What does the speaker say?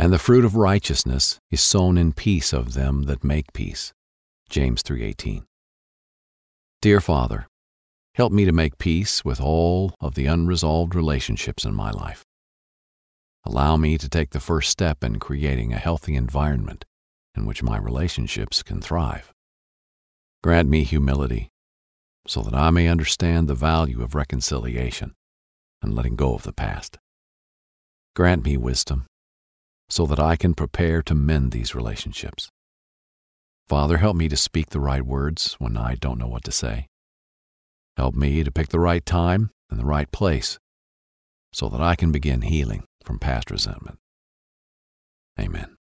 And the fruit of righteousness is sown in peace of them that make peace. James 3:18. Dear Father, help me to make peace with all of the unresolved relationships in my life. Allow me to take the first step in creating a healthy environment in which my relationships can thrive. Grant me humility so that I may understand the value of reconciliation and letting go of the past. Grant me wisdom so that I can prepare to mend these relationships. Father, help me to speak the right words when I don't know what to say. Help me to pick the right time and the right place so that I can begin healing from past resentment. Amen.